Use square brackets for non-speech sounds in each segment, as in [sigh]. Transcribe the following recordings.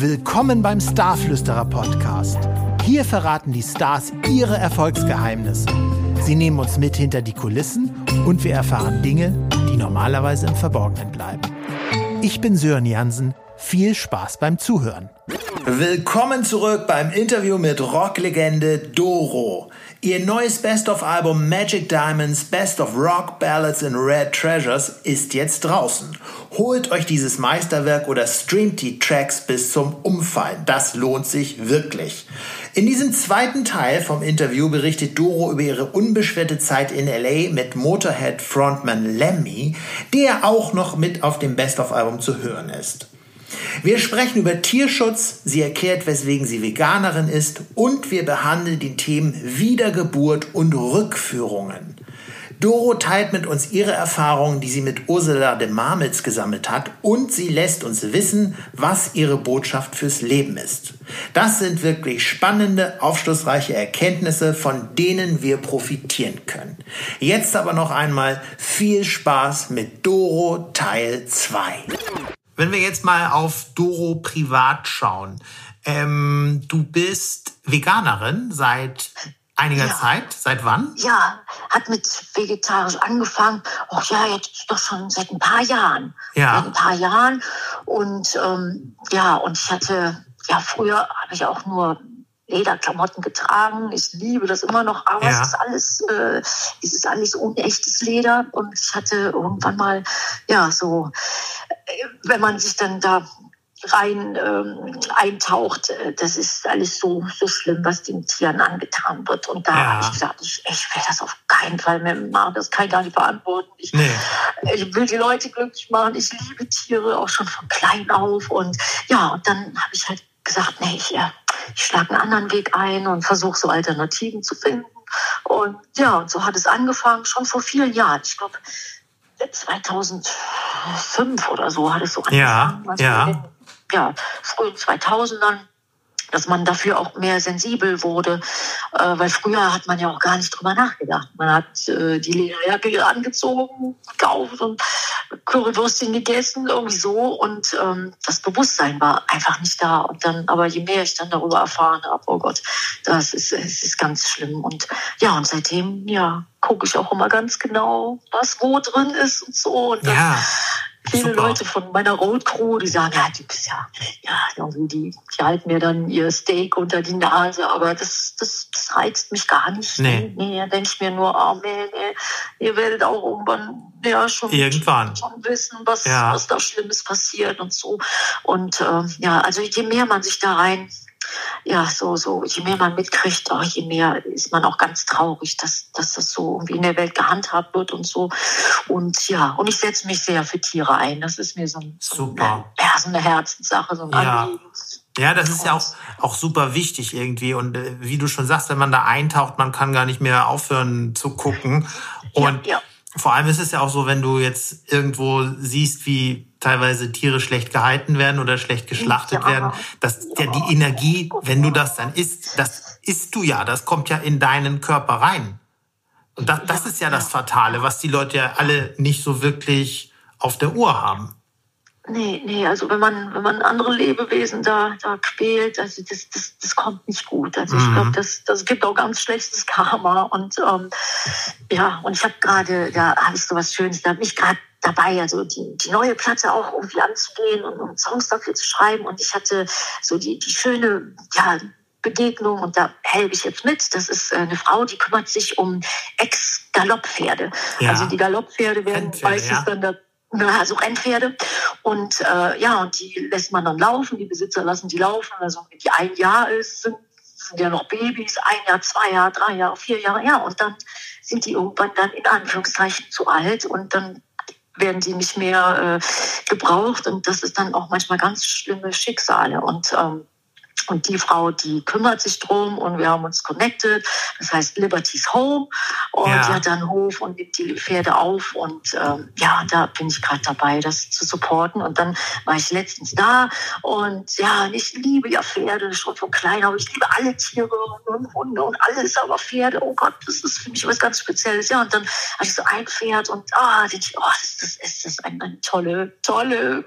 Willkommen beim Starflüsterer Podcast. Hier verraten die Stars ihre Erfolgsgeheimnisse. Sie nehmen uns mit hinter die Kulissen und wir erfahren Dinge, die normalerweise im Verborgenen bleiben. Ich bin Sören Jansen. Viel Spaß beim Zuhören. Willkommen zurück beim Interview mit Rocklegende Doro. Ihr neues Best-of-Album Magic Diamonds Best of Rock Ballads and Red Treasures ist jetzt draußen. Holt euch dieses Meisterwerk oder streamt die Tracks bis zum Umfallen. Das lohnt sich wirklich. In diesem zweiten Teil vom Interview berichtet Doro über ihre unbeschwerte Zeit in LA mit Motorhead Frontman Lemmy, der auch noch mit auf dem Best-of-Album zu hören ist. Wir sprechen über Tierschutz, sie erklärt, weswegen sie Veganerin ist und wir behandeln die Themen Wiedergeburt und Rückführungen. Doro teilt mit uns ihre Erfahrungen, die sie mit Ursula de Marmels gesammelt hat und sie lässt uns wissen, was ihre Botschaft fürs Leben ist. Das sind wirklich spannende, aufschlussreiche Erkenntnisse, von denen wir profitieren können. Jetzt aber noch einmal viel Spaß mit Doro Teil 2. Wenn wir jetzt mal auf Doro privat schauen. Ähm, du bist Veganerin seit einiger ja. Zeit. Seit wann? Ja, hat mit vegetarisch angefangen. Oh ja, jetzt doch schon seit ein paar Jahren. Ja. Seit ein paar Jahren. Und ähm, ja, und ich hatte, ja, früher habe ich auch nur Lederklamotten getragen. Ich liebe das immer noch, aber ja. es ist alles, äh, es ist alles unechtes Leder. Und ich hatte irgendwann mal, ja, so, äh, wenn man sich dann da rein ähm, eintaucht, äh, das ist alles so, so schlimm, was den Tieren angetan wird. Und da ja. habe ich gesagt, ich, ich will das auf keinen Fall mehr machen, das kann ich gar nicht verantworten. Ich, nee. ich will die Leute glücklich machen, ich liebe Tiere auch schon von klein auf. Und ja, und dann habe ich halt gesagt, nee, ich, äh, ich schlage einen anderen Weg ein und versuche so Alternativen zu finden. Und ja, und so hat es angefangen, schon vor vielen Jahren. Ich glaube, 2005 oder so hat es so angefangen. Ja, ja. ja, frühen 2000ern dass man dafür auch mehr sensibel wurde, äh, weil früher hat man ja auch gar nicht drüber nachgedacht. Man hat äh, die Lederjacke angezogen, gekauft und Currywürstchen gegessen, irgendwie so und ähm, das Bewusstsein war einfach nicht da. Und dann, aber je mehr ich dann darüber erfahren habe, oh Gott, das ist, es ist ganz schlimm. Und ja, und seitdem, ja, gucke ich auch immer ganz genau, was wo drin ist und so. Und ja viele Super. Leute von meiner Road Crew, die sagen, ja, bist ja, ja, die, die halten mir dann ihr Steak unter die Nase, aber das, das, das reizt mich gar nicht. Nee. Nee, da denke ich mir nur, oh, nee, nee, ihr werdet auch irgendwann, ja, schon, Irgendwann. schon wissen, was, ja. was da Schlimmes passiert und so. Und, äh, ja, also je mehr man sich da rein ja, so, so, je mehr man mitkriegt, oh, je mehr ist man auch ganz traurig, dass, dass das so irgendwie in der Welt gehandhabt wird und so. Und ja, und ich setze mich sehr für Tiere ein. Das ist mir so, so, Eine, ja, so eine Herzenssache, so ein ja. Anliegen. Ja, das ist ja auch, auch super wichtig irgendwie. Und äh, wie du schon sagst, wenn man da eintaucht, man kann gar nicht mehr aufhören zu gucken. Und ja, ja. vor allem ist es ja auch so, wenn du jetzt irgendwo siehst, wie teilweise Tiere schlecht gehalten werden oder schlecht geschlachtet ja. werden, dass ja, die Energie, wenn du das dann isst, das isst du ja, das kommt ja in deinen Körper rein. Und das, das ist ja das Fatale, was die Leute ja alle nicht so wirklich auf der Uhr haben. Nee, nee, also wenn man, wenn man andere Lebewesen da, da quält, also das, das, das kommt nicht gut. Also ich mhm. glaube, das, das gibt auch ganz schlechtes Karma. Und ähm, ja, und ich habe gerade, da habe ich so was Schönes, da habe ich gerade dabei, also die, die neue Platte auch irgendwie anzugehen und, und Songs dafür zu schreiben. Und ich hatte so die, die schöne, ja, Begegnung und da helfe ich jetzt mit. Das ist äh, eine Frau, die kümmert sich um Ex-Galopppferde. Ja. Also die Galopppferde werden meistens ja. dann da also Rennpferde. Und äh, ja, und die lässt man dann laufen, die Besitzer lassen die laufen. Also wenn die ein Jahr ist, sind, sind ja noch Babys, ein Jahr, zwei Jahre, drei Jahre, vier Jahre, ja. Und dann sind die irgendwann dann in Anführungszeichen zu alt und dann werden die nicht mehr äh, gebraucht. Und das ist dann auch manchmal ganz schlimme Schicksale. Und ähm, und die Frau, die kümmert sich drum und wir haben uns connected. Das heißt Liberty's Home. Und ja. die hat dann einen Hof und nimmt die Pferde auf. Und ähm, ja, da bin ich gerade dabei, das zu supporten. Und dann war ich letztens da. Und ja, ich liebe ja Pferde schon von klein auf. Ich liebe alle Tiere und Hunde und alles. Aber Pferde, oh Gott, das ist für mich was ganz Spezielles. Ja, und dann hatte ich so ein Pferd und ah, oh, das, das ist, das ist eine, eine tolle, tolle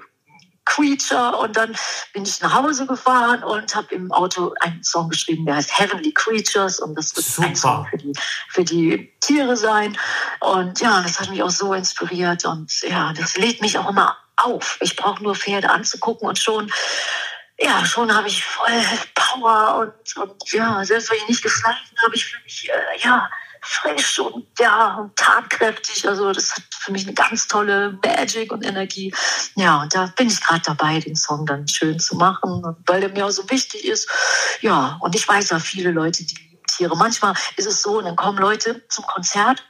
Creature und dann bin ich nach Hause gefahren und habe im Auto einen Song geschrieben, der heißt Heavenly Creatures und das wird Super. ein Song für die, für die Tiere sein. Und ja, das hat mich auch so inspiriert und ja, das lädt mich auch immer auf. Ich brauche nur Pferde anzugucken und schon ja, schon habe ich voll Power und, und ja, selbst wenn ich nicht geschlafen habe, ich fühle mich äh, ja frisch und ja und tatkräftig. Also das hat für mich eine ganz tolle Magic und Energie. Ja, und da bin ich gerade dabei, den Song dann schön zu machen, weil der mir auch so wichtig ist. Ja, und ich weiß ja viele Leute, die lieben Tiere. Manchmal ist es so, und dann kommen Leute zum Konzert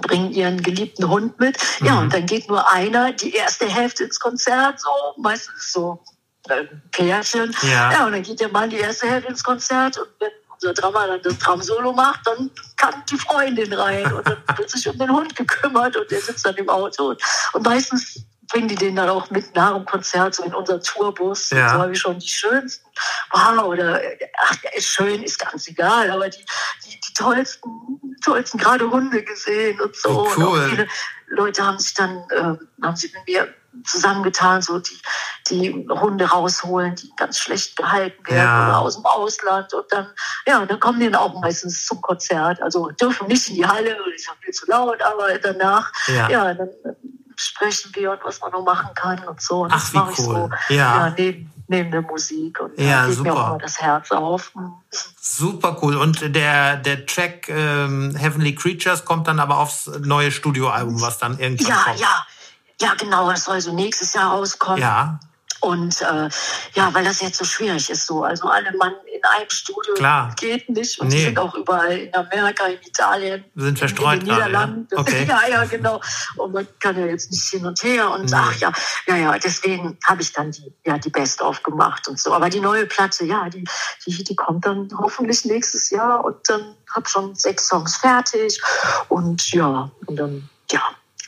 bringen ihren geliebten Hund mit. Ja, mhm. und dann geht nur einer die erste Hälfte ins Konzert, so meistens so ein Pärchen. Ja. ja, und dann geht der Mann die erste Hälfte ins Konzert und wenn unser Drama dann das Traum-Solo macht, dann kann die Freundin rein und dann [laughs] wird sich um den Hund gekümmert und der sitzt dann im Auto. Und, und meistens bringen die den dann auch mit nach dem Konzert, so in unser Tourbus. Ja. So habe ich schon die schönsten, wow, oder, ach, schön ist ganz egal, aber die, die, die tollsten, tollsten gerade Hunde gesehen und so. Oh, cool. Und auch viele Leute haben sich dann, äh, haben sich mit mir zusammengetan, so die, die Hunde rausholen, die ganz schlecht gehalten werden ja. oder aus dem Ausland. Und dann, ja, dann kommen die dann auch meistens zum Konzert. Also dürfen nicht in die Halle, ist ja viel zu laut, aber danach, ja, ja dann sprechen wir und was man noch machen kann und so. Und Ach, das mache cool. ich so ja. ja neben, neben der Musik und ja, geht super. mir auch immer das Herz auf. Super cool. Und der, der Track ähm, Heavenly Creatures kommt dann aber aufs neue Studioalbum, was dann irgendwann ja, kommt. Ja, ja. Ja, genau, das soll so nächstes Jahr rauskommen. Ja. Und äh, ja, weil das jetzt so schwierig ist, so. Also alle Mann in einem Studio Klar. geht nicht. Und nee. die sind auch überall in Amerika, in Italien, sind verstreut in den Niederlanden. Ja. [laughs] Okay. ja, ja, genau. Und man kann ja jetzt nicht hin und her. Und nee. ach ja, ja, ja, deswegen habe ich dann die, ja, die Best of gemacht und so. Aber die neue Platte, ja, die, die, die kommt dann hoffentlich nächstes Jahr und dann habe schon sechs Songs fertig. Und ja, und dann, ja,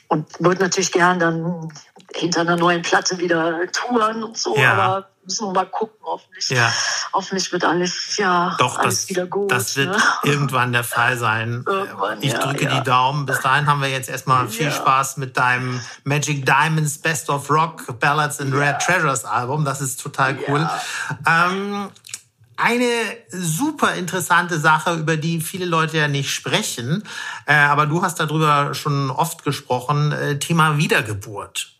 und würde natürlich gern dann hinter einer neuen Platte wieder touren und so, ja. aber müssen wir mal gucken, hoffentlich. Ja. Hoffentlich wird alles, ja, Doch, alles das, wieder gut. Das wird ne? [laughs] irgendwann der Fall sein. Irgendwann, ich drücke ja, die Daumen. Bis dahin haben wir jetzt erstmal viel Spaß mit deinem Magic Diamonds Best of Rock Ballads and Rare Treasures Album. Das ist total cool. Ähm, eine super interessante Sache, über die viele Leute ja nicht sprechen, äh, aber du hast darüber schon oft gesprochen, äh, Thema Wiedergeburt.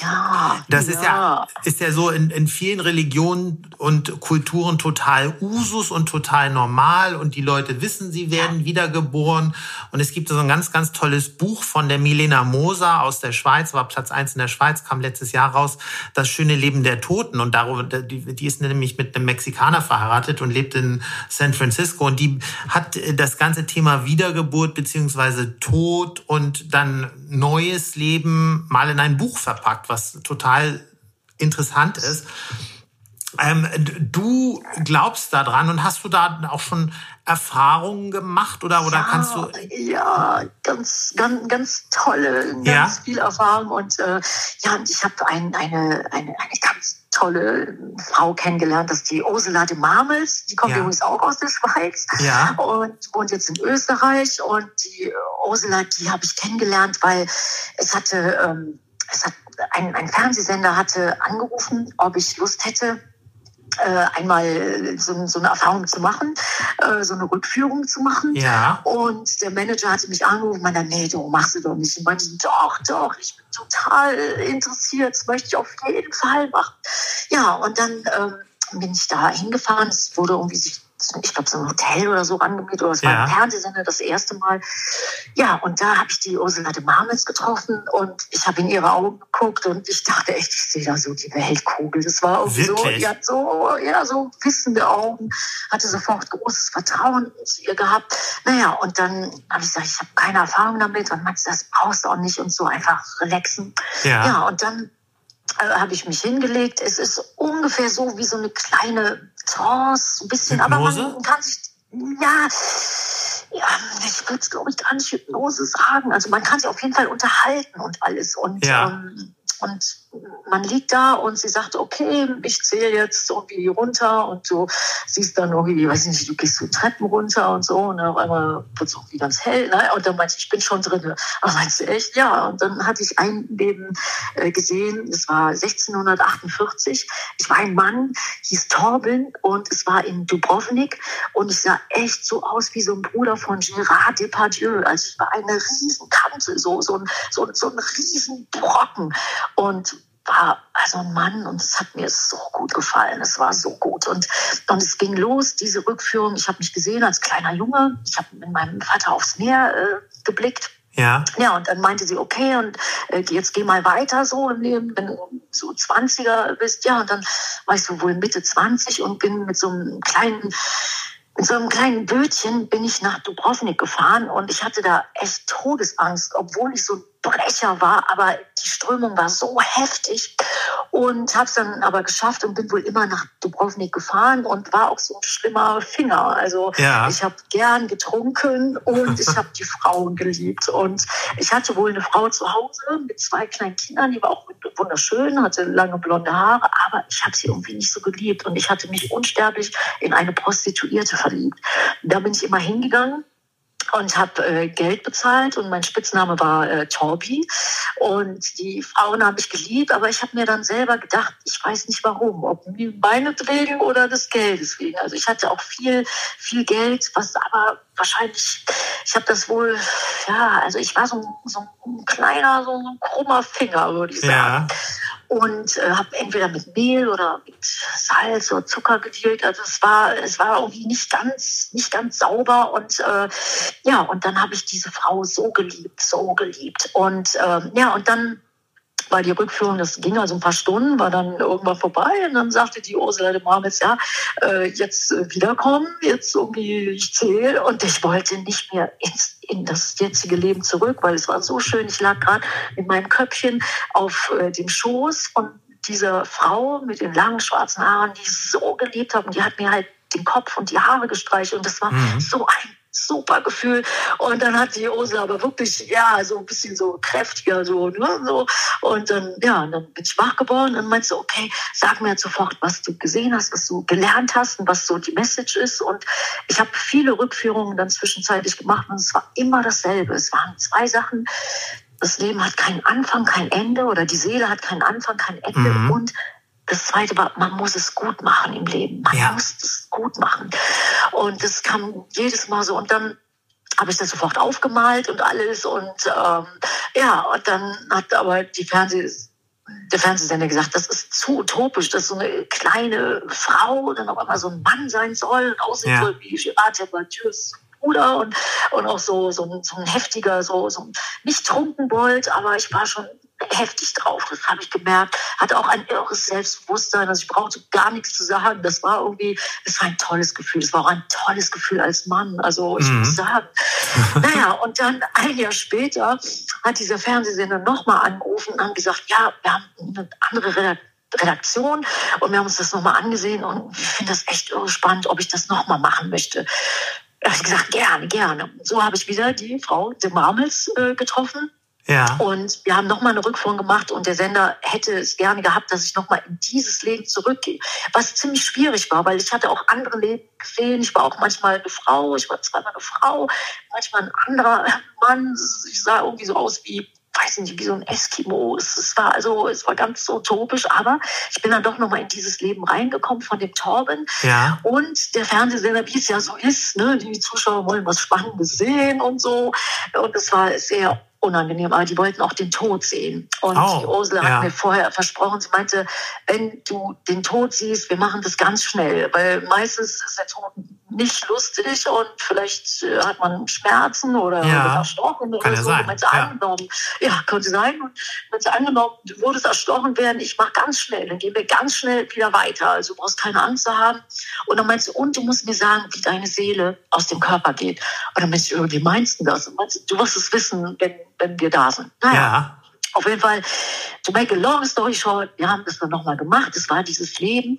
Ja. Das ja. ist ja, ist ja so in, in vielen Religionen und Kulturen total Usus und total normal und die Leute wissen, sie werden wiedergeboren. Und es gibt so ein ganz, ganz tolles Buch von der Milena Moser aus der Schweiz, war Platz eins in der Schweiz, kam letztes Jahr raus, Das schöne Leben der Toten. Und darüber, die, die ist nämlich mit einem Mexikaner verheiratet und lebt in San Francisco. Und die hat das ganze Thema Wiedergeburt beziehungsweise Tod und dann neues Leben mal in ein Buch verpackt gefragt, was total interessant ist. Ähm, du glaubst daran und hast du da auch schon Erfahrungen gemacht oder, oder ja, kannst du? Ja, ganz, ganz, ganz tolle, ganz ja? viel Erfahrung und äh, ja, und ich habe ein, eine, eine, eine ganz tolle Frau kennengelernt, das ist die Ursula de Marmels, die kommt ja. übrigens auch aus der Schweiz ja. und wohnt jetzt in Österreich und die Ursula, die habe ich kennengelernt, weil es hatte, ähm, es hat ein, ein Fernsehsender hatte angerufen, ob ich Lust hätte, äh, einmal so, so, eine Erfahrung zu machen, äh, so eine Rückführung zu machen. Ja. Und der Manager hatte mich angerufen und meinte, nee, du machst du doch nicht. Ich meinte, doch, doch, ich bin total interessiert, das möchte ich auf jeden Fall machen. Ja, und dann ähm, bin ich da hingefahren. Es wurde irgendwie sich ich glaube, so ein Hotel oder so angemietet oder es war ja. ein Fernsehsender das erste Mal. Ja, und da habe ich die Ursula de Marmels getroffen und ich habe in ihre Augen geguckt und ich dachte echt, ich sehe da so die Weltkugel. Das war irgendwie so, die hat so, ja, so wissende Augen, hatte sofort großes Vertrauen zu ihr gehabt. Naja, und dann habe ich gesagt, ich habe keine Erfahrung damit und Max, das brauchst du auch nicht und so einfach relaxen. Ja, ja und dann äh, habe ich mich hingelegt. Es ist ungefähr so wie so eine kleine Trance, ein bisschen, Hypnose? aber man kann sich, ja, ja ich würde es glaube ich gar nicht Hypnose sagen. Also man kann sich auf jeden Fall unterhalten und alles und ja. ähm, und man liegt da und sie sagt, okay, ich zähle jetzt irgendwie runter und du siehst dann irgendwie, weiß nicht, du gehst so Treppen runter und so und auf einmal wird es irgendwie ganz hell. Ne? Und dann meinte ich, ich bin schon drin. Aber meinst du echt? Ja. Und dann hatte ich ein Leben äh, gesehen, es war 1648. Ich war ein Mann, hieß Torben und es war in Dubrovnik und ich sah echt so aus wie so ein Bruder von Gérard Depardieu. Also ich war eine riesen Kante, so, so ein, so, so ein riesen Brocken und war also ein Mann und es hat mir so gut gefallen. Es war so gut und und es ging los diese Rückführung. Ich habe mich gesehen als kleiner Junge. Ich habe mit meinem Vater aufs Meer äh, geblickt. Ja. Ja, und dann meinte sie, okay, und äh, jetzt geh mal weiter so im Leben, wenn du so 20er bist. Ja, und dann war ich so wohl Mitte 20 und bin mit so einem kleinen in so einem kleinen Bötchen bin ich nach Dubrovnik gefahren und ich hatte da echt Todesangst, obwohl ich so Brecher war, aber die Strömung war so heftig und habe es dann aber geschafft und bin wohl immer nach Dubrovnik gefahren und war auch so ein schlimmer Finger. Also ja. ich habe gern getrunken und ich habe die Frauen geliebt und ich hatte wohl eine Frau zu Hause mit zwei kleinen Kindern, die war auch wunderschön, hatte lange blonde Haare, aber ich habe sie irgendwie nicht so geliebt und ich hatte mich unsterblich in eine Prostituierte verliebt. Da bin ich immer hingegangen und habe äh, Geld bezahlt und mein Spitzname war äh, Torbi und die Frauen habe ich geliebt, aber ich habe mir dann selber gedacht, ich weiß nicht warum, ob meinetwegen oder des Geldes wegen. Also ich hatte auch viel viel Geld, was aber wahrscheinlich, ich habe das wohl, ja, also ich war so, so ein kleiner, so ein krummer Finger, würde ich sagen. Ja und äh, habe entweder mit Mehl oder mit Salz oder Zucker gedealt. Also es war es war irgendwie nicht ganz nicht ganz sauber und äh, ja und dann habe ich diese Frau so geliebt, so geliebt und äh, ja und dann war die Rückführung, das ging also ein paar Stunden, war dann irgendwann vorbei und dann sagte die Ursula de Marmels, ja, äh, jetzt äh, wiederkommen, jetzt irgendwie ich zähle und ich wollte nicht mehr ins, in das jetzige Leben zurück, weil es war so schön. Ich lag gerade mit meinem Köpfchen auf äh, dem Schoß von dieser Frau mit den langen schwarzen Haaren, die ich so geliebt habe und die hat mir halt den Kopf und die Haare gestreichelt und das war mhm. so ein super Gefühl. Und dann hat die Ursula aber wirklich, ja, so ein bisschen so kräftiger, so, ne, so. Und dann, ja, und dann bin ich wach geworden und meinte so, okay, sag mir jetzt sofort, was du gesehen hast, was du gelernt hast und was so die Message ist. Und ich habe viele Rückführungen dann zwischenzeitlich gemacht und es war immer dasselbe. Es waren zwei Sachen. Das Leben hat keinen Anfang, kein Ende oder die Seele hat keinen Anfang, kein Ende mhm. und das zweite war, man muss es gut machen im Leben. Man ja. muss es gut machen. Und das kam jedes Mal so. Und dann habe ich das sofort aufgemalt und alles. Und ähm, ja, und dann hat aber die Fernseh der Fernsehsender gesagt, das ist zu utopisch, dass so eine kleine Frau dann auf einmal so ein Mann sein soll und aussehen ja. soll wie Gérard Depardieu's Bruder und, und auch so, so, ein, so ein heftiger, so, so nicht Trunkenbold, aber ich war schon heftig drauf. Das habe ich gemerkt. Hatte auch ein irres Selbstbewusstsein. Also ich brauchte gar nichts zu sagen. Das war irgendwie, es war ein tolles Gefühl. Es war auch ein tolles Gefühl als Mann. Also ich mhm. muss sagen. [laughs] naja, und dann ein Jahr später hat dieser Fernsehsender nochmal angerufen und haben gesagt, ja, wir haben eine andere Redaktion und wir haben uns das nochmal angesehen und ich finde das echt irre spannend, ob ich das nochmal machen möchte. Da habe ich gesagt, gerne, gerne. So habe ich wieder die Frau de Marmels äh, getroffen ja. Und wir haben nochmal eine Rückführung gemacht und der Sender hätte es gerne gehabt, dass ich nochmal in dieses Leben zurückgehe. Was ziemlich schwierig war, weil ich hatte auch andere Leben gesehen. Ich war auch manchmal eine Frau, ich war zweimal eine Frau, manchmal ein anderer Mann. Ich sah irgendwie so aus wie weiß nicht, wie so ein Eskimo. Es, war also, es war ganz so utopisch, aber ich bin dann doch nochmal in dieses Leben reingekommen von dem Torben. Ja. Und der Fernsehsender, wie es ja so ist, ne, die Zuschauer wollen was Spannendes sehen und so. Und es war sehr unangenehm, aber die wollten auch den Tod sehen. Und oh, die Ursula ja. hat mir vorher versprochen, sie meinte, wenn du den Tod siehst, wir machen das ganz schnell, weil meistens ist der Tod nicht lustig und vielleicht äh, hat man Schmerzen oder ja. wird erstochen oder Kann so. Sein. Wenn sie ja. angenommen, ja, könnte sein. Und wenn sie angenommen, du würdest erstochen werden, ich mache ganz schnell, dann gehen wir ganz schnell wieder weiter. Also du brauchst keine Angst zu haben. Und dann meinst du, und du musst mir sagen, wie deine Seele aus dem Körper geht. Und dann meinst du, wie meinst du das? Und meinst du, du wirst es wissen, wenn wenn wir da sind. Naja. Ja. Auf jeden Fall, to make a long story short, wir haben das dann nochmal gemacht. Es war dieses Leben.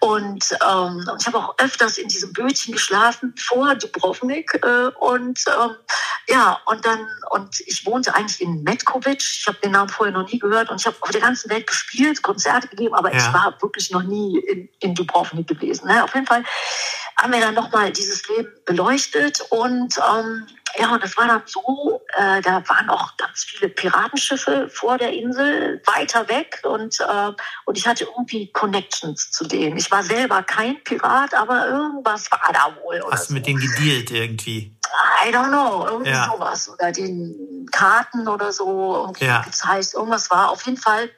Und, ähm, und ich habe auch öfters in diesem Bötchen geschlafen vor Dubrovnik. Äh, und ähm, ja, und dann, und ich wohnte eigentlich in Metkovic. Ich habe den Namen vorher noch nie gehört und ich habe auf der ganzen Welt gespielt, Konzerte gegeben, aber ja. ich war wirklich noch nie in, in Dubrovnik gewesen. Ne? Auf jeden Fall haben wir dann nochmal dieses Leben beleuchtet und ähm, ja, und das war dann so, äh, da waren auch ganz viele Piratenschiffe vor der Insel, weiter weg und, äh, und ich hatte irgendwie Connections zu denen. Ich war selber kein Pirat, aber irgendwas war da wohl. Hast du so. mit denen gedealt irgendwie? I don't know, irgendwie ja. sowas. Oder den Karten oder so, irgendwie ja. heißt, irgendwas war. Auf jeden Fall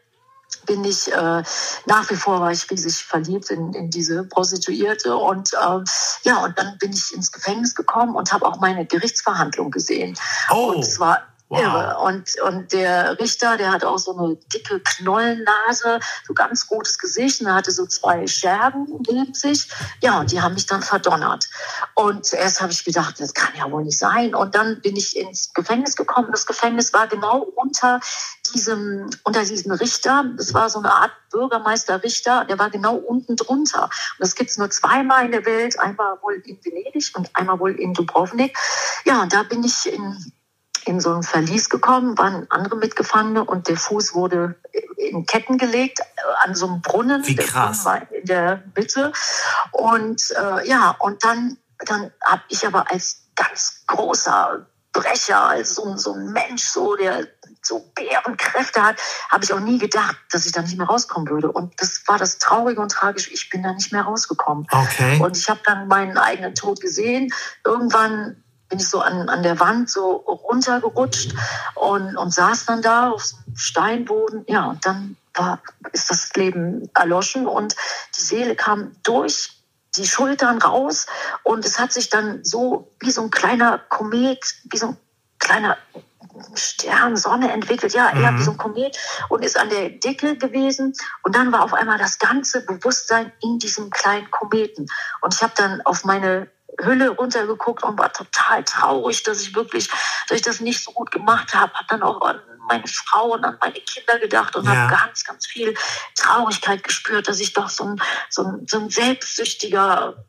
bin ich äh, nach wie vor war ich riesig verliebt in, in diese Prostituierte und äh, ja und dann bin ich ins Gefängnis gekommen und habe auch meine Gerichtsverhandlung gesehen oh. und es war Wow. Irre. Und, und der Richter, der hatte auch so eine dicke Knollennase, so ganz rotes Gesicht und er hatte so zwei Scherben neben sich. Ja, und die haben mich dann verdonnert. Und zuerst habe ich gedacht, das kann ja wohl nicht sein. Und dann bin ich ins Gefängnis gekommen. Das Gefängnis war genau unter diesem, unter diesem Richter. Das war so eine Art Bürgermeister-Richter. Der war genau unten drunter. Und das gibt's nur zweimal in der Welt. Einmal wohl in Venedig und einmal wohl in Dubrovnik. Ja, und da bin ich in in so ein Verlies gekommen, waren andere Mitgefangene und der Fuß wurde in Ketten gelegt äh, an so einem Brunnen. Wie krass. In der Mitte. Und äh, ja, und dann, dann habe ich aber als ganz großer Brecher, als so, so ein Mensch, so der so Bärenkräfte hat, habe ich auch nie gedacht, dass ich da nicht mehr rauskommen würde. Und das war das Traurige und Tragische. Ich bin da nicht mehr rausgekommen. Okay. Und ich habe dann meinen eigenen Tod gesehen. Irgendwann bin ich so an, an der Wand so runtergerutscht und, und saß dann da auf so einem Steinboden. Ja, und dann war, ist das Leben erloschen und die Seele kam durch die Schultern raus und es hat sich dann so wie so ein kleiner Komet, wie so ein kleiner Stern, Sonne entwickelt, ja, eher mhm. wie so ein Komet und ist an der Decke gewesen. Und dann war auf einmal das ganze Bewusstsein in diesem kleinen Kometen. Und ich habe dann auf meine Hülle runtergeguckt und war total traurig, dass ich wirklich, dass ich das nicht so gut gemacht habe. Habe dann auch an meine Frau und an meine Kinder gedacht und ja. habe ganz, ganz viel Traurigkeit gespürt, dass ich doch so ein, so ein, so ein selbstsüchtiger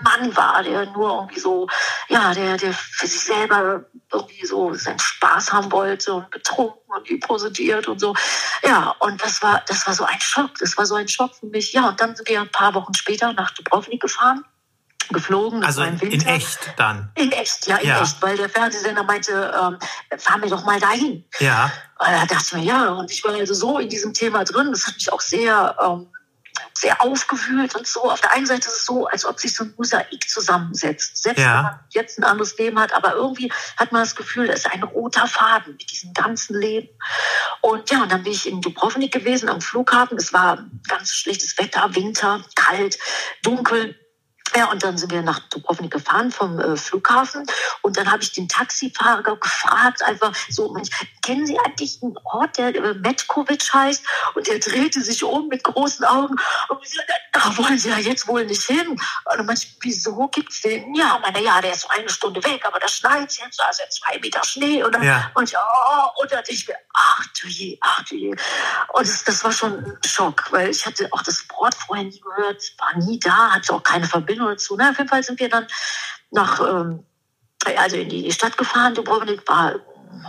Mann war, der nur irgendwie so, ja, der, der für sich selber irgendwie so seinen Spaß haben wollte und betrunken und hypositiert und so. Ja, und das war, das war so ein Schock. Das war so ein Schock für mich. Ja, und dann sind wir ein paar Wochen später nach Dubrovnik gefahren geflogen. Das also in echt dann? In echt, ja, in ja. echt, weil der Fernsehsender meinte, ähm, fahren wir doch mal dahin. Ja. Da dachte ich mir, ja, und ich war also so in diesem Thema drin, das hat mich auch sehr, ähm, sehr aufgewühlt und so. Auf der einen Seite ist es so, als ob sich so ein Mosaik zusammensetzt. Selbst ja. wenn man jetzt ein anderes Leben hat, aber irgendwie hat man das Gefühl, es ist ein roter Faden mit diesem ganzen Leben. Und ja, und dann bin ich in Dubrovnik gewesen am Flughafen. Es war ganz schlechtes Wetter, Winter, kalt, dunkel. Ja, und dann sind wir nach Dubrovnik gefahren vom äh, Flughafen und dann habe ich den Taxifahrer gefragt, einfach so, Mensch, kennen Sie eigentlich einen Ort, der äh, Metkovic heißt? Und der drehte sich um mit großen Augen und ich sagte, da wollen Sie ja jetzt wohl nicht hin. Und ich, wieso gibt's den? Ja, meine, ja, der ist so eine Stunde weg, aber da schneit jetzt, also jetzt zwei Meter Schnee. Und dann, ja. und ich, oh, und dann ich ach du je, ach du je. Und das, das war schon ein Schock, weil ich hatte auch das Wort vorher nie gehört, war nie da, hatte auch keine Verbindung dazu. Na, auf jeden Fall sind wir dann nach, ähm, also in die Stadt gefahren. Dubrovnik war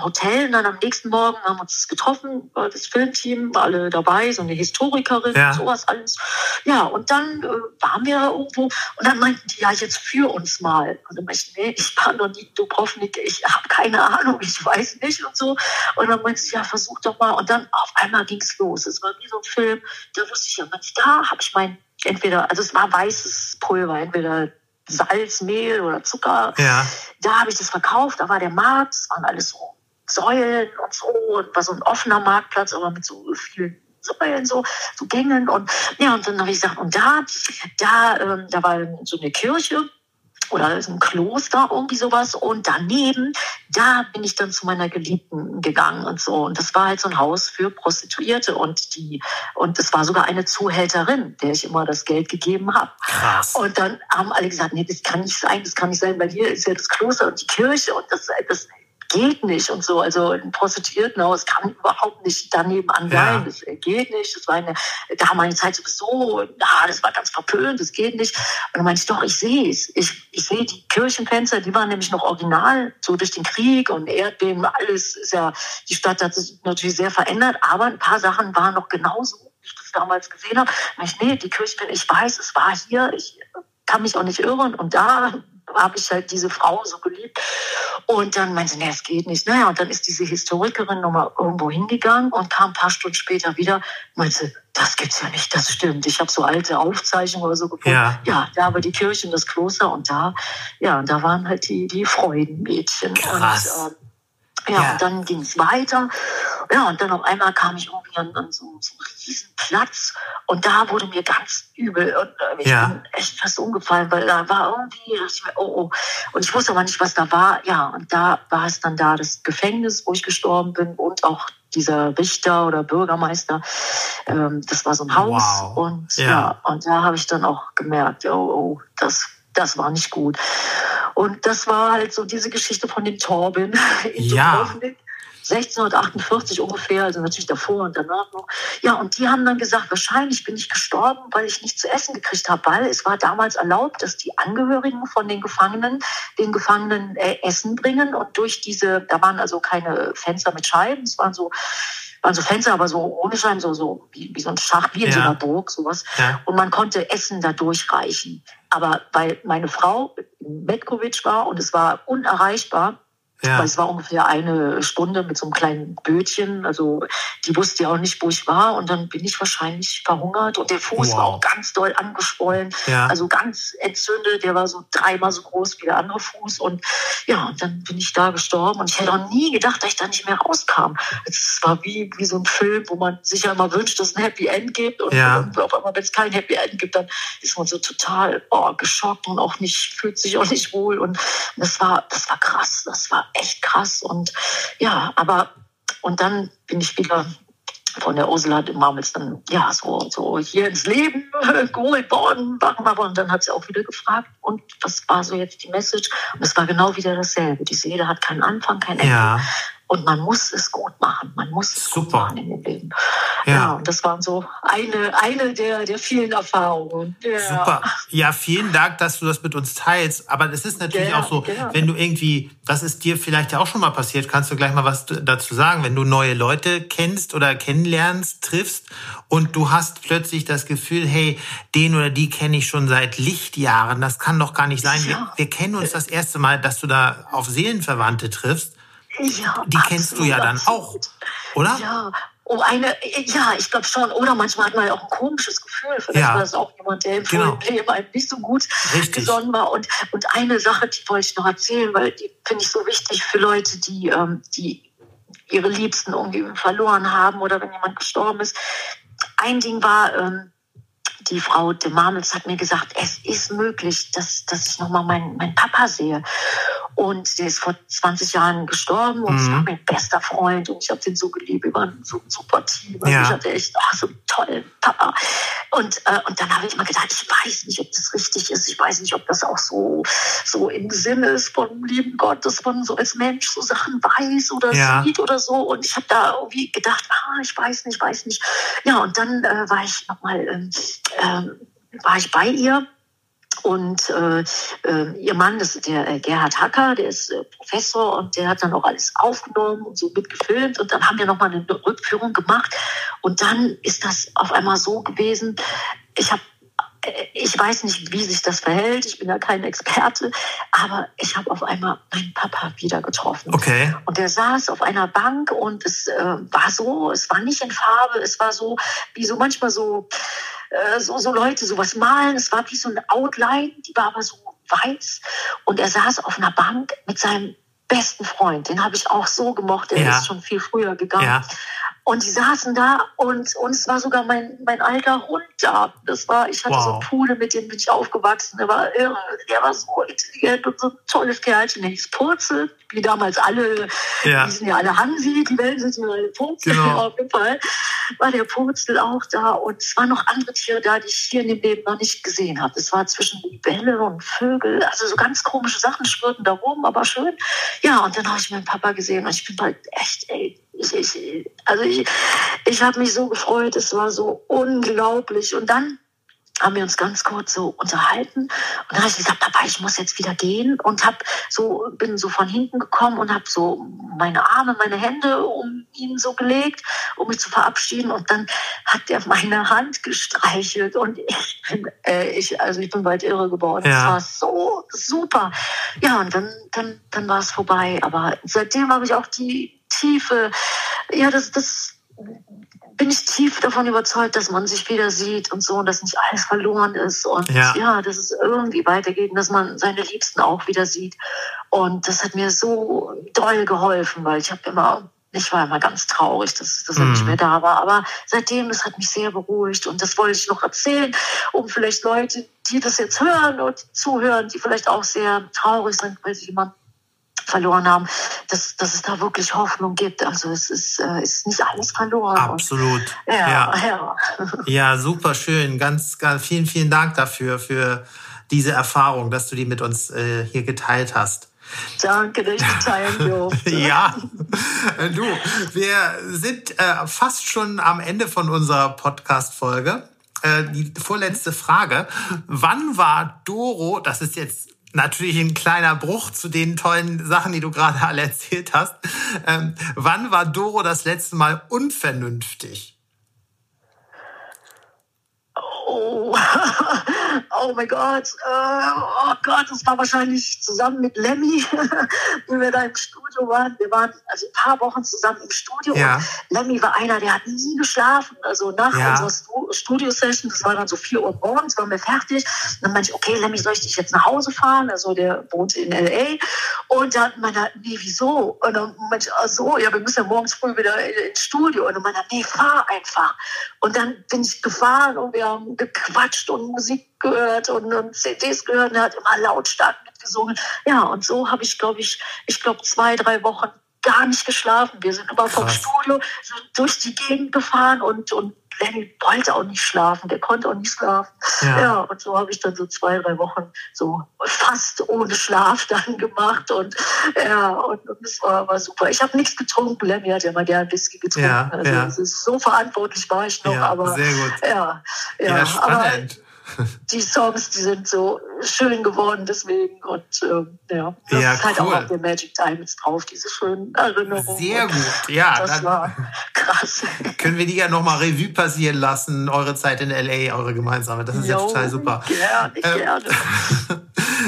Hotel und dann am nächsten Morgen haben wir uns getroffen, das Filmteam, war alle dabei, so eine Historikerin, ja. sowas alles. Ja, und dann äh, waren wir irgendwo und dann meinten die, ja, jetzt für uns mal. Und dann meinte ich, nee, ich war noch nie in Dubrovnik, ich habe keine Ahnung, ich weiß nicht und so. Und dann meinte sie, ja, versuch doch mal. Und dann auf einmal ging's los. Es war wie so ein Film, da wusste ich ja, da habe ich mein, entweder, also es war weißes Pulver, entweder Salz, Mehl oder Zucker. Ja. Da habe ich das verkauft, da war der Markt, es waren alles so Säulen und so und war so ein offener Marktplatz, aber mit so vielen Säulen, so, so Gängen und ja, und dann habe ich gesagt, und da, da, ähm, da war so eine Kirche oder so ein Kloster, irgendwie sowas. Und daneben, da bin ich dann zu meiner Geliebten gegangen und so. Und das war halt so ein Haus für Prostituierte. Und die, und es war sogar eine Zuhälterin, der ich immer das Geld gegeben habe. Krass. Und dann haben alle gesagt, nee, das kann nicht sein, das kann nicht sein, weil hier ist ja das Kloster und die Kirche und das, das geht nicht und so. Also ein Prostituiertenhaus kann überhaupt nicht daneben an sein. Ja. Das geht nicht. Das war eine damalige Zeit sowieso, na, das war ganz verpönt, das geht nicht. Und dann meinte ich, doch, ich sehe es. Ich, ich sehe die Kirchenfenster, die waren nämlich noch original, so durch den Krieg und Erdbeben, alles ist ja, die Stadt hat sich natürlich sehr verändert, aber ein paar Sachen waren noch genauso, wie ich das damals gesehen habe. Und ich, nee, die Kirche, ich weiß, es war hier, ich kann mich auch nicht irren und da habe ich halt diese Frau so geliebt. Und dann meinte sie, nee, es geht nicht. Naja, und dann ist diese Historikerin nochmal irgendwo hingegangen und kam ein paar Stunden später wieder, meinte, das gibt's ja nicht, das stimmt. Ich habe so alte Aufzeichnungen oder so gefunden. Ja. ja, da war die Kirche und das Kloster und da, ja, da waren halt die, die Freudenmädchen. Krass. Und, ähm, ja, ja, und dann ging es weiter. Ja, und dann auf einmal kam ich irgendwie an, an so, so einen riesen Platz und da wurde mir ganz übel und äh, ich ja. bin echt fast umgefallen, weil da war irgendwie, ich, oh, oh. Und ich wusste aber nicht, was da war. Ja, und da war es dann da das Gefängnis, wo ich gestorben bin und auch dieser Richter oder Bürgermeister. Ähm, das war so ein Haus wow. und ja. ja, und da habe ich dann auch gemerkt, oh, oh, das das war nicht gut. Und das war halt so diese Geschichte von dem Torben [laughs] in ja. Dubrovnik. 1648 ungefähr, also natürlich davor und danach noch. Ja, und die haben dann gesagt, wahrscheinlich bin ich gestorben, weil ich nichts zu essen gekriegt habe, weil es war damals erlaubt, dass die Angehörigen von den Gefangenen den Gefangenen äh, Essen bringen und durch diese, da waren also keine Fenster mit Scheiben, es waren so waren so Fenster, aber so ohne Scheiben, so, so wie, wie so ein Schacht, wie in ja. so einer Burg, sowas. Ja. Und man konnte Essen da durchreichen. Aber weil meine Frau Metkovic war und es war unerreichbar, ja. Weil es war ungefähr eine Stunde mit so einem kleinen Bötchen. Also die wusste ja auch nicht, wo ich war. Und dann bin ich wahrscheinlich verhungert. Und der Fuß wow. war auch ganz doll angeschwollen. Ja. Also ganz entzündet. Der war so dreimal so groß wie der andere Fuß. Und ja, und dann bin ich da gestorben. Und ich hätte auch nie gedacht, dass ich da nicht mehr rauskam. Es war wie, wie so ein Film, wo man sich ja immer wünscht, dass es ein Happy End gibt. Und, ja. auf einmal, wenn es kein Happy End gibt, dann ist man so total oh, geschockt und auch nicht, fühlt sich auch nicht wohl. Und das war, das war krass. Das war echt krass. Und ja, aber und dann bin ich wieder von der Ursula de Marmels dann ja so, so hier ins Leben [laughs] geholt worden. Und dann hat sie auch wieder gefragt, und was war so jetzt die Message? Und es war genau wieder dasselbe. Die Seele hat keinen Anfang, kein Ende. Ja. Und man muss es gut machen. Man muss es Super. gut machen in dem Leben. Ja. ja, und das waren so eine, eine der, der vielen Erfahrungen. Ja. Super. Ja, vielen Dank, dass du das mit uns teilst. Aber es ist natürlich ja, auch so, wenn du irgendwie, das ist dir vielleicht ja auch schon mal passiert, kannst du gleich mal was dazu sagen, wenn du neue Leute kennst oder kennenlernst, triffst und du hast plötzlich das Gefühl, hey, den oder die kenne ich schon seit Lichtjahren. Das kann doch gar nicht sein. Wir, wir kennen uns das erste Mal, dass du da auf Seelenverwandte triffst. Ja, die kennst du ja dann auch, oder? Ja. Oh, eine, ja, ich glaube schon. Oder manchmal hat man ja auch ein komisches Gefühl. Vielleicht ja. war es auch jemand, der im genau. Leben einem nicht so gut Richtig. gesonnen war. Und, und eine Sache, die wollte ich noch erzählen, weil die finde ich so wichtig für Leute, die, ähm, die ihre Liebsten irgendwie verloren haben oder wenn jemand gestorben ist. Ein Ding war, ähm, die Frau de Marmels hat mir gesagt, es ist möglich, dass, dass ich nochmal meinen mein Papa sehe. Und der ist vor 20 Jahren gestorben und es mhm. war mein bester Freund und ich habe den so geliebt. Wir waren so ein super Team. Ja. Ich hatte echt oh, so einen tollen Papa. Und, äh, und dann habe ich immer gedacht, ich weiß nicht, ob das richtig ist. Ich weiß nicht, ob das auch so, so im Sinne ist vom lieben Gott, dass man so als Mensch so Sachen weiß oder ja. sieht oder so. Und ich habe da irgendwie gedacht, ah, ich weiß nicht, weiß nicht. Ja, und dann äh, war ich nochmal, ähm, äh, war ich bei ihr und äh, äh, ihr Mann, das ist der äh, Gerhard Hacker, der ist äh, Professor und der hat dann auch alles aufgenommen und so mitgefilmt. Und dann haben wir nochmal eine Rückführung gemacht. Und dann ist das auf einmal so gewesen, ich habe äh, ich weiß nicht, wie sich das verhält. Ich bin ja kein Experte, aber ich habe auf einmal meinen Papa wieder getroffen. Okay. Und der saß auf einer Bank und es äh, war so, es war nicht in Farbe, es war so wie so manchmal so äh, so, so Leute sowas malen. Es war wie so eine Outline, die war aber so weiß. Und er saß auf einer Bank mit seinem besten Freund. Den habe ich auch so gemocht. Der ja. ist schon viel früher gegangen. Ja. Und die saßen da und, und es war sogar mein, mein alter Hund da. Das war, ich hatte wow. so einen Pudel, mit dem bin ich aufgewachsen. Der war irre, der war so intelligent und so ein tolles Kerlchen. Der hieß Purzel, wie damals alle, ja. die sind ja alle Hansi, die Welt sind ja alle Purzel. Genau. [laughs] Auf jeden Fall war der Purzel auch da und es waren noch andere Tiere da, die ich hier in dem Leben noch nicht gesehen habe. Es war zwischen Libelle und Vögel, also so ganz komische Sachen schwirrten da rum, aber schön. Ja, und dann habe ich meinen Papa gesehen und ich bin bald echt, ey, ich, ich, also ich, ich habe mich so gefreut, es war so unglaublich. Und dann haben wir uns ganz kurz so unterhalten und dann habe ich gesagt, Papa, ich muss jetzt wieder gehen und hab so bin so von hinten gekommen und habe so meine Arme, meine Hände um ihn so gelegt, um mich zu verabschieden und dann hat er meine Hand gestreichelt und ich bin äh, ich also ich bin bald irre geworden. Ja. war so super. Ja, und dann dann dann war es vorbei, aber seitdem habe ich auch die tiefe, ja, das, das bin ich tief davon überzeugt, dass man sich wieder sieht und so und dass nicht alles verloren ist und ja, ja dass es irgendwie weitergeht und dass man seine Liebsten auch wieder sieht. Und das hat mir so doll geholfen, weil ich habe immer ich war immer ganz traurig, dass, dass er nicht mhm. mehr da war. Aber seitdem, das hat mich sehr beruhigt. Und das wollte ich noch erzählen, um vielleicht Leute, die das jetzt hören und zuhören, die vielleicht auch sehr traurig sind, weil sie jemanden verloren haben, dass, dass es da wirklich Hoffnung gibt. Also es ist, äh, ist nicht alles verloren. Absolut. Und, ja, ja. Ja. ja, super schön. Ganz, ganz vielen, vielen Dank dafür, für diese Erfahrung, dass du die mit uns äh, hier geteilt hast. Danke, dass ich teilen durfte. [laughs] ja, du, wir sind äh, fast schon am Ende von unserer Podcast-Folge. Äh, die vorletzte Frage. Wann war Doro, das ist jetzt natürlich ein kleiner Bruch zu den tollen Sachen, die du gerade [laughs] alle erzählt hast. Ähm, wann war Doro das letzte Mal unvernünftig? Oh, [laughs] oh mein Gott, äh, oh Gott, das war wahrscheinlich zusammen mit Lemmy, [laughs] wie wir da im Studio waren. Wir waren also ein paar Wochen zusammen im Studio ja. und Lemmy war einer, der hat nie geschlafen. Also nach ja. unserer Studio-Session, das war dann so vier Uhr morgens, waren wir fertig. Und dann meinte ich, okay, Lemmy, soll ich dich jetzt nach Hause fahren? Also der wohnt in L.A. Und dann meinte er, nee, wieso? Und dann meinte ich, ach so, ja, wir müssen ja morgens früh wieder ins Studio. Und dann meinte er, nee, fahr einfach. Und dann bin ich gefahren und wir haben gequatscht und Musik gehört und, und CDs gehört. Und er hat immer lautstark mitgesungen. Ja, und so habe ich, glaube ich, ich glaube zwei, drei Wochen gar nicht geschlafen. Wir sind immer Krass. vom Studio durch die Gegend gefahren und, und Lenny wollte auch nicht schlafen, der konnte auch nicht schlafen. Ja, ja und so habe ich dann so zwei, drei Wochen so fast ohne Schlaf [laughs] dann gemacht und ja, und, und das war, war super. Ich habe nichts getrunken, Lenny hat ja mal gern Whisky getrunken. Ja, also ja. so verantwortlich war ich noch, aber ja, ja, ja. Aber, die Songs, die sind so schön geworden deswegen und ähm, ja, das ja, ist halt cool. auch auf der Magic Diamonds drauf, diese schönen Erinnerungen. Sehr gut, ja. Das war krass. Können wir die ja nochmal Revue passieren lassen, eure Zeit in L.A., eure gemeinsame, das ist jo, ja total super. Gerne, ähm, gerne. [laughs]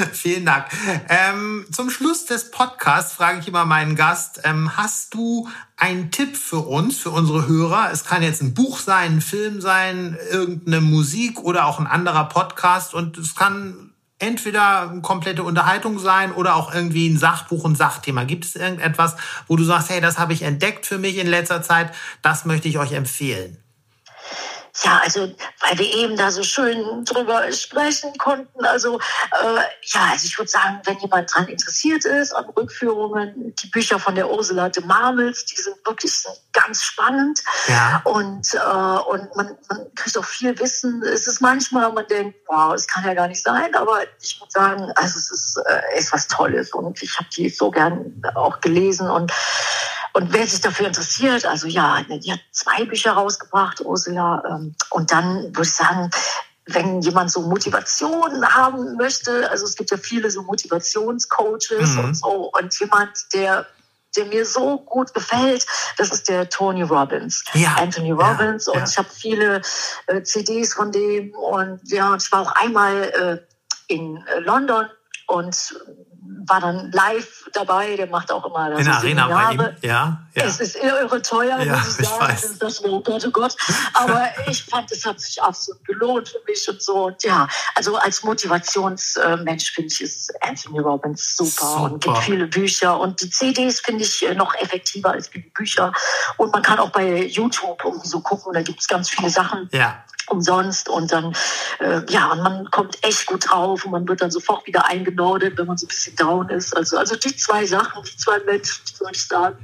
[laughs] vielen Dank. Ähm, zum Schluss des Podcasts frage ich immer meinen Gast, ähm, hast du ein Tipp für uns, für unsere Hörer. Es kann jetzt ein Buch sein, ein Film sein, irgendeine Musik oder auch ein anderer Podcast. Und es kann entweder eine komplette Unterhaltung sein oder auch irgendwie ein Sachbuch, ein Sachthema. Gibt es irgendetwas, wo du sagst, hey, das habe ich entdeckt für mich in letzter Zeit, das möchte ich euch empfehlen? Ja, also weil wir eben da so schön drüber sprechen konnten. Also äh, ja, also ich würde sagen, wenn jemand dran interessiert ist an Rückführungen, die Bücher von der Ursula de Marmels, die sind wirklich ganz spannend. Ja. Und, äh, und man, man kriegt auch viel Wissen. Es ist manchmal, man denkt, wow, es kann ja gar nicht sein, aber ich muss sagen, also es ist, äh, ist was Tolles und ich habe die so gern auch gelesen und und wer sich dafür interessiert, also ja, die hat zwei Bücher rausgebracht, Ursula. Ähm, und dann würde ich sagen, wenn jemand so Motivation haben möchte, also es gibt ja viele so Motivationscoaches mhm. und so, und jemand, der der mir so gut gefällt, das ist der Tony Robbins, ja. Anthony Robbins. Ja, ja. Und ich habe viele äh, CDs von dem. Und ja, ich war auch einmal äh, in äh, London und war dann live dabei, der macht auch immer In der Arena bei ihm, ja, ja. Es ist irre teuer, Ja, muss ich ich sagen. weiß. Das, das oh Gott, oh Gott. Aber ich fand, es hat sich absolut gelohnt für mich und so. Und ja, also als Motivationsmensch finde ich, ist Anthony Robbins super, und Super. gibt viele Bücher. Und die CDs finde ich äh, noch effektiver als die Bücher. Und man kann auch bei YouTube irgendwie so gucken, da gibt es ganz viele Sachen Ja, umsonst und dann äh, ja und man kommt echt gut drauf und man wird dann sofort wieder eingenordet, wenn man so ein bisschen down ist. Also also die zwei Sachen, die zwei Menschen, die würde ich sagen,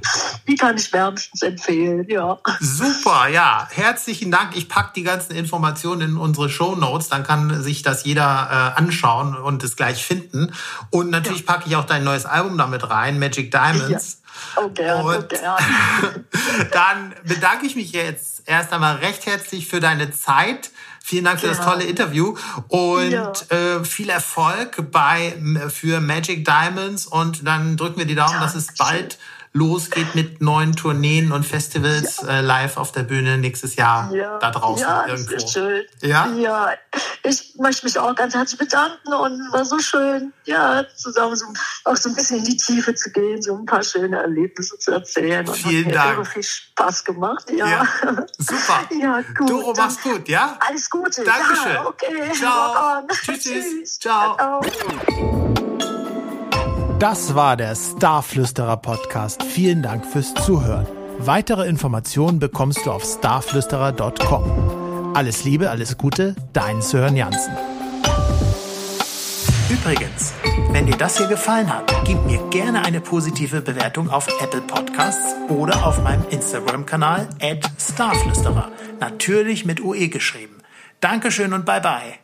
die kann ich wärmstens empfehlen. Ja. super, ja. Herzlichen Dank. Ich packe die ganzen Informationen in unsere Show Notes, dann kann sich das jeder äh, anschauen und es gleich finden. Und natürlich packe ich auch dein neues Album damit rein, Magic Diamonds. Oh gern, oh Und- gern. [laughs] Dann bedanke ich mich jetzt erst einmal recht herzlich für deine Zeit. Vielen Dank für das Gerne. tolle Interview und Ja. äh, viel Erfolg bei für Magic Diamonds und dann drücken wir die Daumen, dass es bald losgeht mit neuen Tourneen und Festivals äh, live auf der Bühne nächstes Jahr Ja, da draußen ja, das irgendwo. ist schön. Ja? Ja, ich möchte mich auch ganz herzlich bedanken und war so schön, ja, zusammen so, auch so ein bisschen in die Tiefe zu gehen, so ein paar schöne Erlebnisse zu erzählen. Und Vielen hat mir Dank. viel Spaß gemacht. Ja, Ja, super. [laughs] Ja, gut. Doro, dann mach's gut, ja? Alles Gute. Dankeschön. Ja, okay. Ciao. Tschüss, tschüss. Ciao. Ciao. Das war der Starflüsterer Podcast. Vielen Dank fürs Zuhören. Weitere Informationen bekommst du auf starflüsterer.com. Alles Liebe, alles Gute, dein Sören Jansen. Übrigens, wenn dir das hier gefallen hat, gib mir gerne eine positive Bewertung auf Apple Podcasts oder auf meinem Instagram-Kanal @starflüsterer. Natürlich mit UE geschrieben. Dankeschön und bye bye.